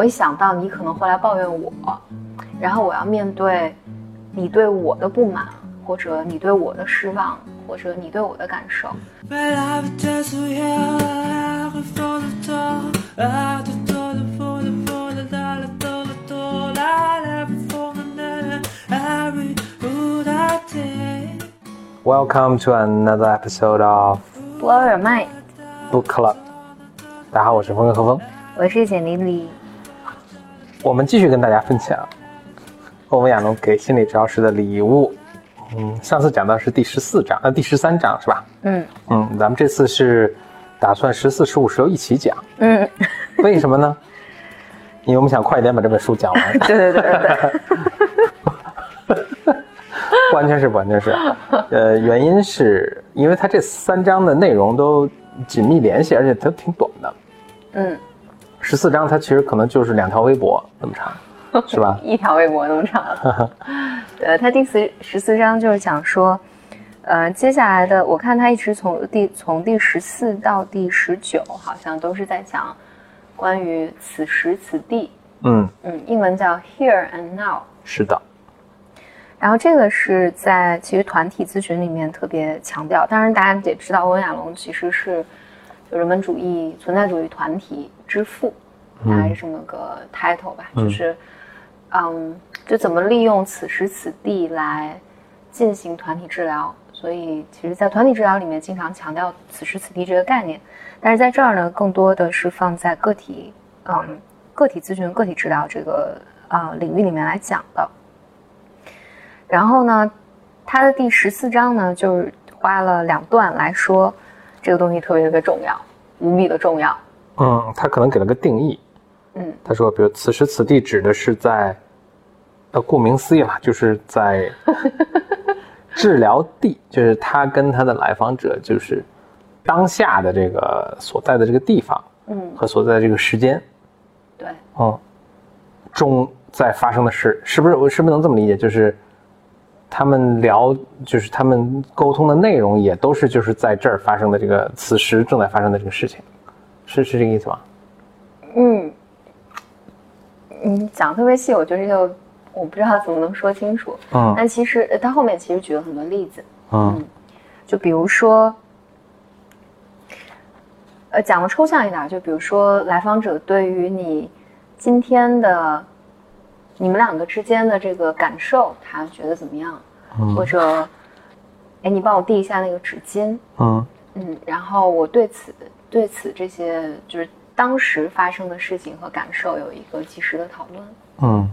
我一想到你可能会来抱怨我，然后我要面对你对我的不满，或者你对我的失望，或者你对我的感受。Welcome to another episode of Blow Your Mind Book Club。大家好，我是峰哥何峰，我是简丽丽。我们继续跟大家分享欧文亚龙给心理治疗师的礼物。嗯，上次讲到是第十四章，呃，第十三章是吧？嗯嗯，咱们这次是打算十四、十五、十六一起讲。嗯，为什么呢？因为我们想快点把这本书讲完。对对对对对。完全是，完全是。呃，原因是因为它这三章的内容都紧密联系，而且都挺短的。嗯，十四章它其实可能就是两条微博那么长，是吧？一条微博那么长。呃，它第十十四章就是讲说，呃，接下来的我看它一直从第从第十四到第十九，好像都是在讲关于此时此地。嗯嗯，英文叫 Here and Now。是的。然后这个是在其实团体咨询里面特别强调，当然大家也知道，欧文亚龙其实是就人文主义、存在主义团体之父，大概是这么个 title 吧，就是嗯，就怎么利用此时此地来进行团体治疗。所以其实，在团体治疗里面，经常强调此时此地这个概念，但是在这儿呢，更多的是放在个体嗯个体咨询、个体治疗这个啊领域里面来讲的。然后呢，它的第十四章呢，就是花了两段来说这个东西特别特别重要，无比的重要。嗯，他可能给了个定义。嗯，他说，比如此时此地指的是在，呃，顾名思义了，就是在 治疗地，就是他跟他的来访者就是当下的这个所在的这个地方，嗯，和所在的这个时间，对，嗯，中在发生的事，是不是？我是不是能这么理解？就是。他们聊，就是他们沟通的内容也都是就是在这儿发生的这个此时正在发生的这个事情，是是这个意思吗？嗯，你讲特别细，我觉得这个我不知道怎么能说清楚。嗯，但其实他后面其实举了很多例子。嗯，就比如说，呃，讲的抽象一点，就比如说来访者对于你今天的。你们两个之间的这个感受，他觉得怎么样？或者，哎，你帮我递一下那个纸巾。嗯嗯，然后我对此对此这些就是当时发生的事情和感受有一个及时的讨论。嗯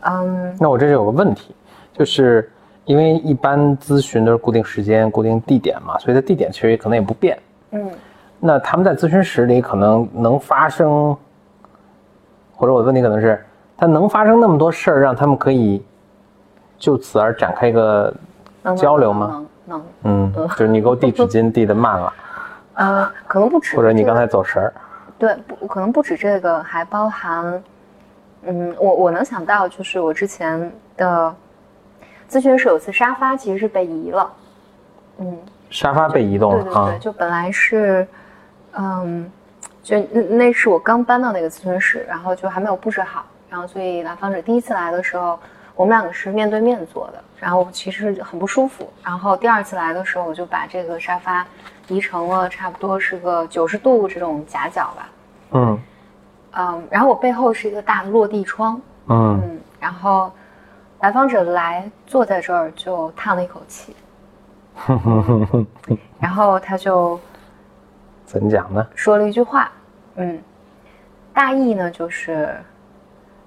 嗯，那我这是有个问题，就是因为一般咨询都是固定时间、固定地点嘛，所以它地点其实可能也不变。嗯，那他们在咨询室里可能能发生，或者我的问题可能是。它能发生那么多事儿，让他们可以就此而展开一个交流吗？能，嗯，就是你给我递纸巾递的慢了，呃，可能不止，或者你刚才走神儿，对，不，可能不止这个，还包含，嗯，我我能想到就是我之前的咨询室有次沙发其实是被移了，嗯，沙发被移动了，对对对，就本来是，嗯，就那那是我刚搬到那个咨询室，然后就还没有布置好。然后，所以来访者第一次来的时候，我们两个是面对面坐的，然后其实很不舒服。然后第二次来的时候，我就把这个沙发移成了差不多是个九十度这种夹角吧。嗯嗯，然后我背后是一个大的落地窗。嗯嗯，然后来访者来坐在这儿就叹了一口气。然后他就怎讲呢？说了一句话。嗯，大意呢就是。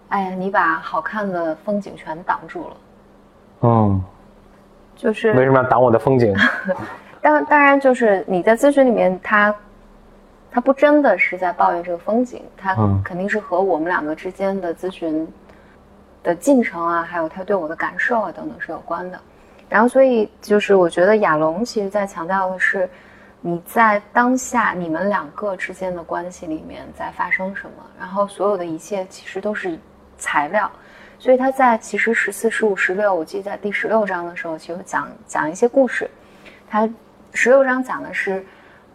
哎呀，你把好看的风景全挡住了。嗯，就是为什么要挡我的风景？当当然，就是你在咨询里面，他他不真的是在抱怨这个风景，他肯定是和我们两个之间的咨询的进程啊，还有他对我的感受啊等等是有关的。然后，所以就是我觉得亚龙其实在强调的是。你在当下你们两个之间的关系里面在发生什么？然后所有的一切其实都是。材料，所以他在其实十四、十五、十六，我记得在第十六章的时候，其实讲讲一些故事。他十六章讲的是，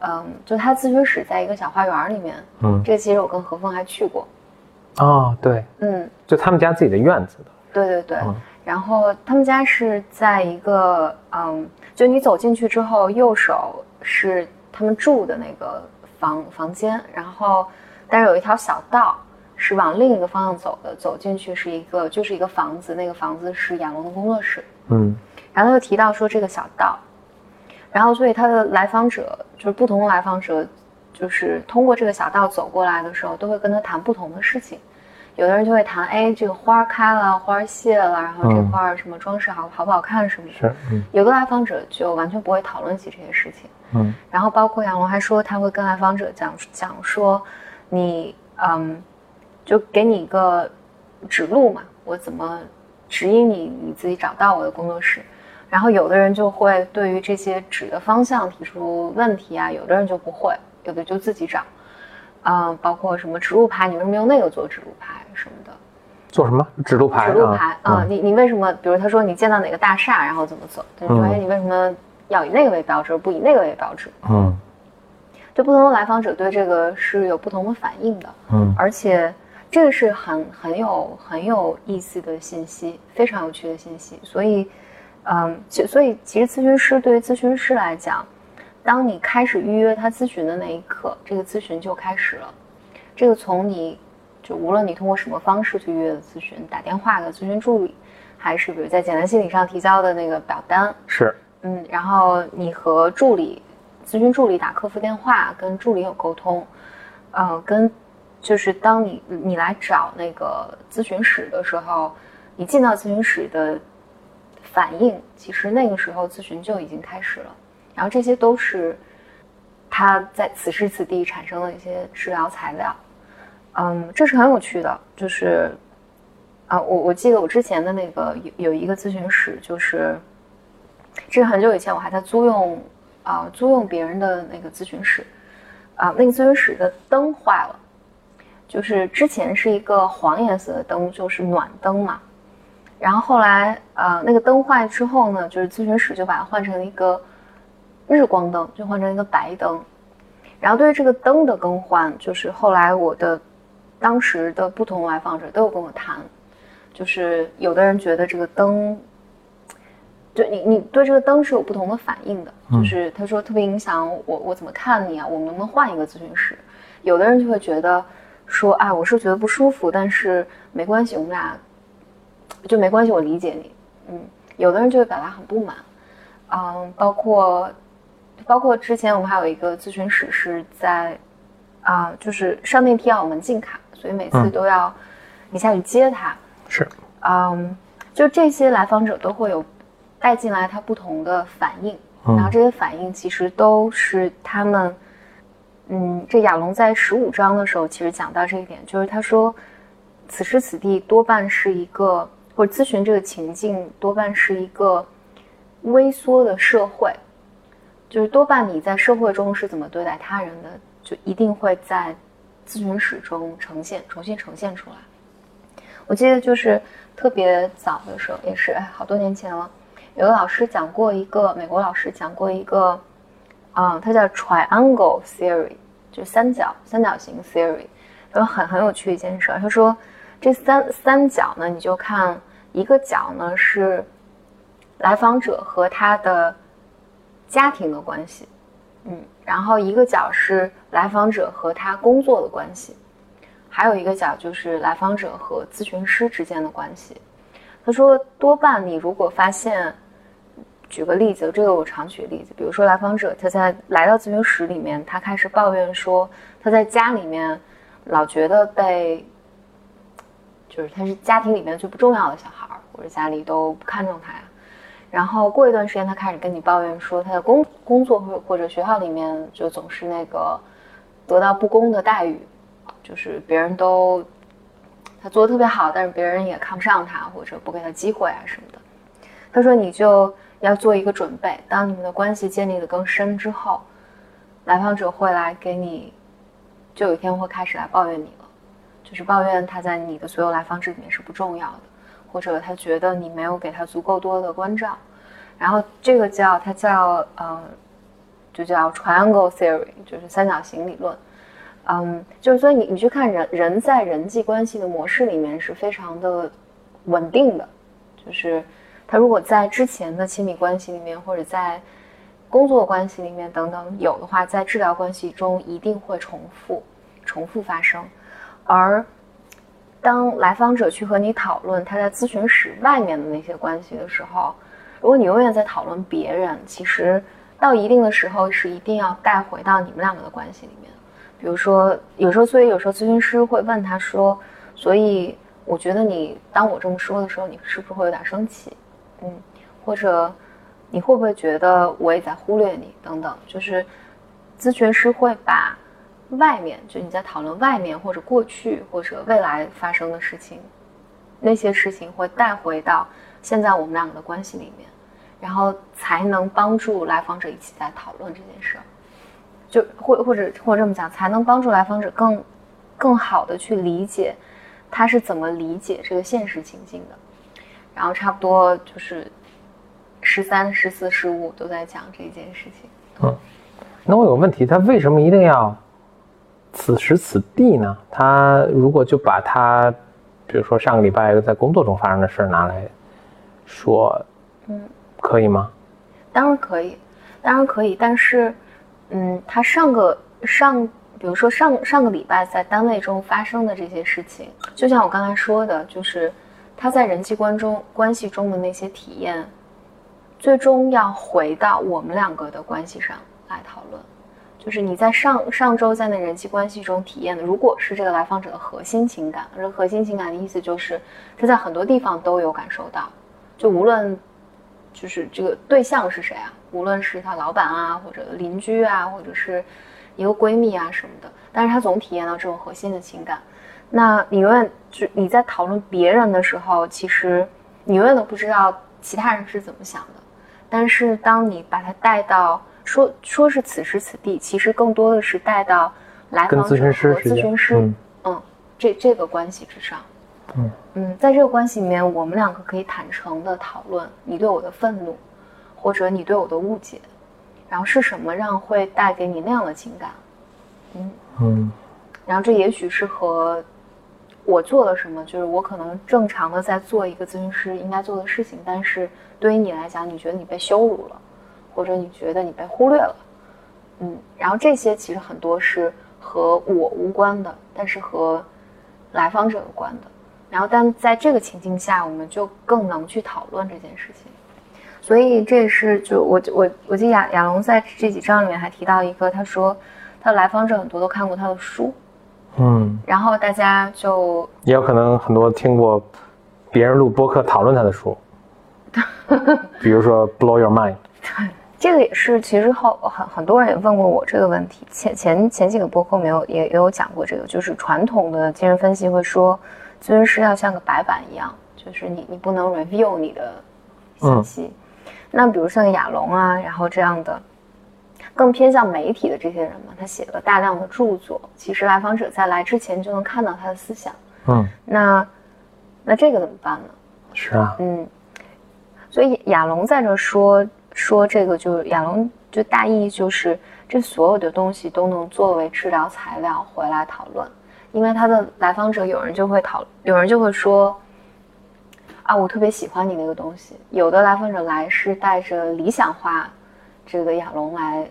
嗯，就他咨询室在一个小花园里面，嗯，这个其实我跟何峰还去过，哦，对，嗯，就他们家自己的院子的。对对对，然后他们家是在一个嗯，就你走进去之后，右手是他们住的那个房房间，然后但是有一条小道是往另一个方向走的，走进去是一个就是一个房子，那个房子是亚龙的工作室。嗯，然后他就提到说这个小道，然后所以他的来访者就是不同的来访者，就是通过这个小道走过来的时候，都会跟他谈不同的事情。有的人就会谈，哎，这个花开了，花谢了，然后这块什么装饰好好不好看什么的。是，有的来访者就完全不会讨论起这些事情。嗯，然后包括杨龙还说，他会跟来访者讲讲说，你嗯，就给你一个指路嘛，我怎么指引你，你自己找到我的工作室。然后有的人就会对于这些指的方向提出问题啊，有的人就不会，有的就自己找。啊，包括什么指路牌，你为什么用那个做指路牌什么的？做什么指路牌？指路牌啊，你你为什么？比如他说你见到哪个大厦，然后怎么走？他说哎，你为什么要以那个为标志，不以那个为标志？嗯，就不同的来访者对这个是有不同的反应的。嗯，而且这个是很很有很有意思的信息，非常有趣的信息。所以，嗯，其所以其实咨询师对于咨询师来讲。当你开始预约他咨询的那一刻，这个咨询就开始了。这个从你就无论你通过什么方式去预约的咨询，打电话给咨询助理，还是比如在简单心理上提交的那个表单，是，嗯，然后你和助理、咨询助理打客服电话，跟助理有沟通，呃，跟就是当你你来找那个咨询室的时候，你进到咨询室的反应，其实那个时候咨询就已经开始了。然后这些都是他在此时此地产生的一些治疗材料，嗯，这是很有趣的。就是啊，我我记得我之前的那个有有一个咨询室，就是这是很久以前我还在租用啊租用别人的那个咨询室啊，那个咨询室的灯坏了，就是之前是一个黄颜色的灯，就是暖灯嘛，然后后来呃那个灯坏之后呢，就是咨询室就把它换成了一个。日光灯就换成一个白灯，然后对于这个灯的更换，就是后来我的当时的不同来访者都有跟我谈，就是有的人觉得这个灯，就你你对这个灯是有不同的反应的，就是他说特别影响我我怎么看你啊，我们能不能换一个咨询师？有的人就会觉得说，啊，我是觉得不舒服，但是没关系，我们俩就没关系，我理解你。嗯，有的人就会表达很不满，嗯，包括。包括之前我们还有一个咨询室是在，啊，就是上电梯要有门禁卡，所以每次都要你下去接他。是，嗯，就这些来访者都会有带进来他不同的反应，然后这些反应其实都是他们，嗯，这亚龙在十五章的时候其实讲到这一点，就是他说，此时此地多半是一个，或者咨询这个情境多半是一个微缩的社会。就是多半你在社会中是怎么对待他人的，就一定会在咨询室中呈现，重新呈现出来。我记得就是特别早的时候，也是哎好多年前了，有个老师讲过一个美国老师讲过一个，啊，他叫 Triangle Theory，就三角三角形 Theory，有很很有趣一件事。他说这三三角呢，你就看一个角呢是来访者和他的。家庭的关系，嗯，然后一个角是来访者和他工作的关系，还有一个角就是来访者和咨询师之间的关系。他说，多半你如果发现，举个例子，这个我常举例子，比如说来访者他在来到咨询室里面，他开始抱怨说他在家里面老觉得被，就是他是家庭里面最不重要的小孩，或者家里都不看重他呀。然后过一段时间，他开始跟你抱怨说，他的工工作或或者学校里面就总是那个得到不公的待遇，就是别人都他做的特别好，但是别人也看不上他，或者不给他机会啊什么的。他说你就要做一个准备，当你们的关系建立的更深之后，来访者会来给你，就有一天会开始来抱怨你了，就是抱怨他在你的所有来访者里面是不重要的。或者他觉得你没有给他足够多的关照，然后这个叫他叫呃，就叫 triangle theory，就是三角形理论。嗯，就是说你你去看人人在人际关系的模式里面是非常的稳定的，就是他如果在之前的亲密关系里面或者在工作关系里面等等有的话，在治疗关系中一定会重复重复发生，而当来访者去和你讨论他在咨询室外面的那些关系的时候，如果你永远在讨论别人，其实到一定的时候是一定要带回到你们两个的关系里面。比如说，有时候，所以有时候咨询师会问他说：“所以我觉得你当我这么说的时候，你是不是会有点生气？嗯，或者你会不会觉得我也在忽略你？等等，就是咨询师会把外面，就你在讨论外面或者过去或者未来发生的事情，那些事情会带回到现在我们两个的关系里面，然后才能帮助来访者一起在讨论这件事儿。”就或或者或者这么讲，才能帮助来访者更更好的去理解他是怎么理解这个现实情境的。然后差不多就是十三、十四、十五都在讲这件事情。嗯，那我有个问题，他为什么一定要此时此地呢？他如果就把他，比如说上个礼拜在工作中发生的事拿来说，嗯，可以吗？当然可以，当然可以，但是。嗯，他上个上，比如说上上个礼拜在单位中发生的这些事情，就像我刚才说的，就是他在人际关中关系中的那些体验，最终要回到我们两个的关系上来讨论。就是你在上上周在那人际关系中体验的，如果是这个来访者的核心情感，而核心情感的意思就是他在很多地方都有感受到，就无论就是这个对象是谁啊。无论是他老板啊，或者邻居啊，或者是一个闺蜜啊什么的，但是他总体验到这种核心的情感。那你永远就你在讨论别人的时候，其实你永远都不知道其他人是怎么想的。但是当你把它带到说说是此时此地，其实更多的是带到来访者和咨询师，嗯，这这个关系之上，嗯嗯，在这个关系里面，我们两个可以坦诚的讨论你对我的愤怒。或者你对我的误解，然后是什么让会带给你那样的情感？嗯嗯，然后这也许是和我做了什么，就是我可能正常的在做一个咨询师应该做的事情，但是对于你来讲，你觉得你被羞辱了，或者你觉得你被忽略了，嗯，然后这些其实很多是和我无关的，但是和来访者有关的，然后但在这个情境下，我们就更能去讨论这件事情。所以这也是就我我我记得亚亚龙在这几章里面还提到一个，他说他的来访者很多都看过他的书，嗯，然后大家就也有可能很多听过别人录播客讨论他的书，比如说 Blow Your Mind，这个也是其实后很很多人也问过我这个问题，前前前几个播客没有也也有讲过这个，就是传统的精神分析会说咨询师要像个白板一样，就是你你不能 review 你的信息。那比如像亚龙啊，然后这样的，更偏向媒体的这些人嘛，他写了大量的著作，其实来访者在来之前就能看到他的思想。嗯，那那这个怎么办呢？是啊，嗯，所以亚龙在这说说这个，就是亚龙就大意就是，这所有的东西都能作为治疗材料回来讨论，因为他的来访者有人就会讨，有人就会说。啊，我特别喜欢你那个东西。有的来访者来是带着理想化这个亚龙来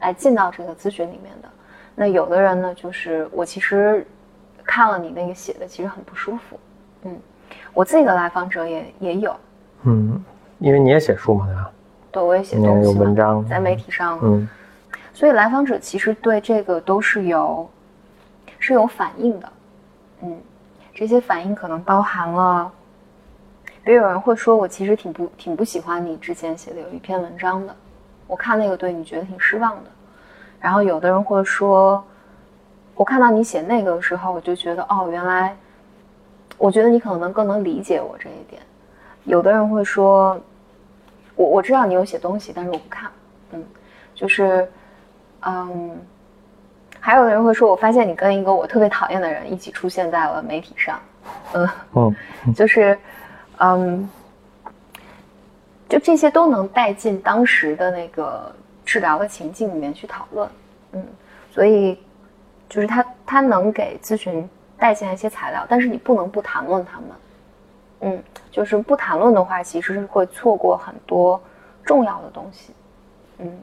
来进到这个咨询里面的。那有的人呢，就是我其实看了你那个写的，其实很不舒服。嗯，我自己的来访者也也有。嗯，因为你也写书嘛，对吧？对，我也写东西，有文章在媒体上。嗯，所以来访者其实对这个都是有是有反应的。嗯，这些反应可能包含了。比如有人会说，我其实挺不挺不喜欢你之前写的有一篇文章的，我看那个对你觉得挺失望的。然后有的人会说，我看到你写那个的时候，我就觉得哦，原来，我觉得你可能更能理解我这一点。有的人会说，我我知道你有写东西，但是我不看。嗯，就是，嗯，还有的人会说，我发现你跟一个我特别讨厌的人一起出现在了媒体上。嗯嗯，就是。嗯，就这些都能带进当时的那个治疗的情境里面去讨论，嗯，所以就是他他能给咨询带进来一些材料，但是你不能不谈论他们。嗯，就是不谈论的话，其实是会错过很多重要的东西。嗯，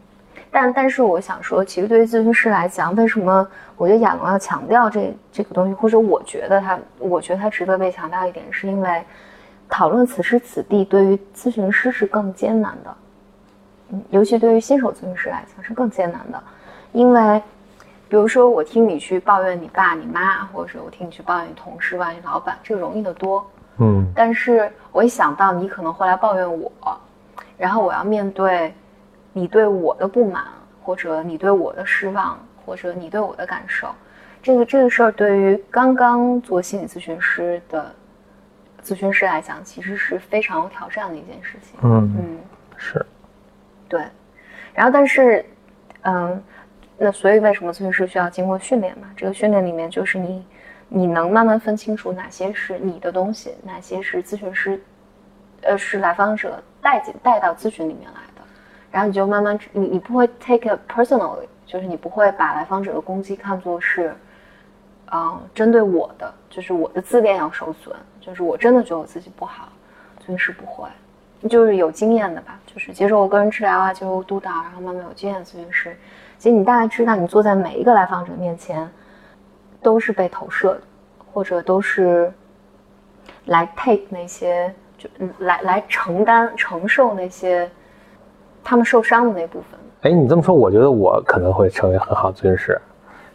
但但是我想说，其实对于咨询师来讲，为什么我觉得亚龙要强调这这个东西，或者我觉得他，我觉得他值得被强调一点，是因为讨论此时此地对于咨询师是更艰难的。嗯，尤其对于新手咨询师来讲是更艰难的，因为比如说我听你去抱怨你爸你妈，或者是我听你去抱怨你同事、抱怨你老板，这个容易得多。嗯，但是我一想到你可能会来抱怨我，然后我要面对你对我的不满，或者你对我的失望，或者你对我的感受，这个这个事儿对于刚刚做心理咨询师的咨询师来讲，其实是非常有挑战的一件事情。嗯嗯，是，对。然后，但是，嗯，那所以为什么咨询师需要经过训练嘛？这个训练里面就是你。你能慢慢分清楚哪些是你的东西，哪些是咨询师，呃，是来访者带进带到咨询里面来的，然后你就慢慢，你你不会 take it personally，就是你不会把来访者的攻击看作是，嗯，针对我的，就是我的自恋要受损，就是我真的觉得我自己不好，咨询师不会，就是有经验的吧，就是接受过个人治疗啊，接受督导，然后慢慢有经验的咨询师，其实你大概知道，你坐在每一个来访者面前。都是被投射的，或者都是来 take 那些，就来来承担承受那些他们受伤的那部分。哎，你这么说，我觉得我可能会成为很好咨询师，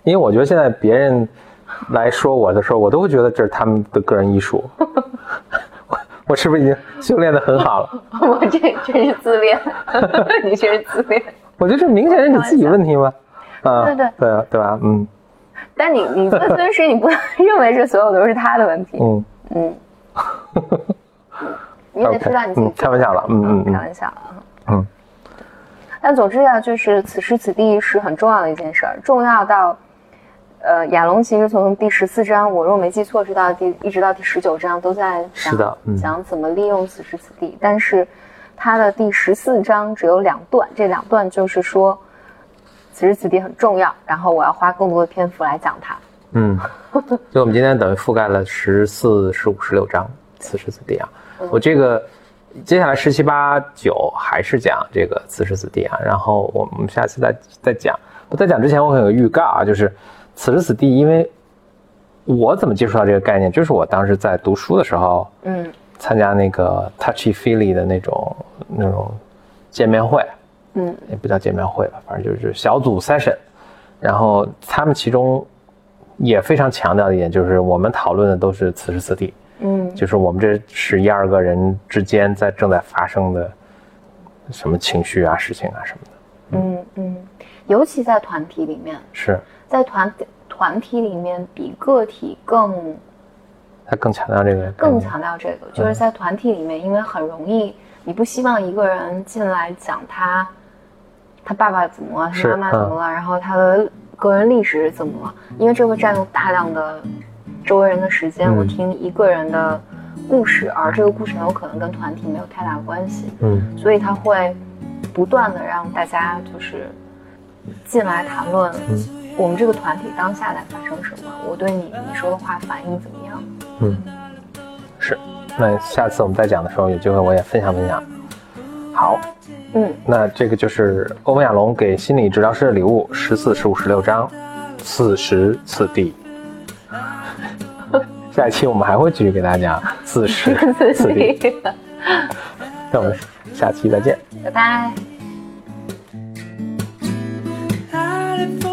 因为我觉得现在别人来说我的时候，我都会觉得这是他们的个人艺术。我 我是不是已经修炼的很好了？我这真是自恋，你这是自恋。我觉得这明显是你自己问题吗？啊，对对对对吧？嗯。但你你做咨询师，你不能认为这所有都是他的问题。嗯嗯，你得知道你自己开玩笑了，嗯嗯，开玩笑啊。嗯。但总之呀，就是此时此地是很重要的一件事儿，重要到，呃，亚龙其实从第十四章，我如果没记错，是到第一直到第十九章都在讲讲怎么利用此时此地，但是它的第十四章只有两段，这两段就是说。此时此地很重要，然后我要花更多的篇幅来讲它。嗯，所以我们今天等于覆盖了十四、十五、十六章。此时此地啊，我这个接下来十七八九还是讲这个此时此地啊，然后我们下次再再讲。我在讲之前，我有个预告啊，就是此时此地，因为我怎么接触到这个概念，就是我当时在读书的时候，嗯，参加那个 Touchy Feely 的那种那种见面会。嗯，也不叫见面会吧，反正就是小组 session，然后他们其中也非常强调一点，就是我们讨论的都是此时此地，嗯，就是我们这十一二个人之间在正在发生的什么情绪啊、事情啊什么的，嗯嗯，尤其在团体里面，是在团团体里面比个体更，他更强调这个，更强调这个，就是在团体里面，因为很容易，你不希望一个人进来讲他。他爸爸怎么了？他妈妈怎么了？然后他的个人历史怎么了？因为这会占用大量的周围人的时间。我听一个人的故事，而这个故事很有可能跟团体没有太大关系。嗯，所以他会不断的让大家就是进来谈论我们这个团体当下在发生什么，我对你你说的话反应怎么样？嗯，是。那下次我们再讲的时候，有机会我也分享分享。好。嗯，那这个就是欧文亚龙给心理治疗师的礼物，十四、十五、十六章，此时此地。下一期我们还会继续给大家讲此时 此地。那我们下期再见，拜拜。for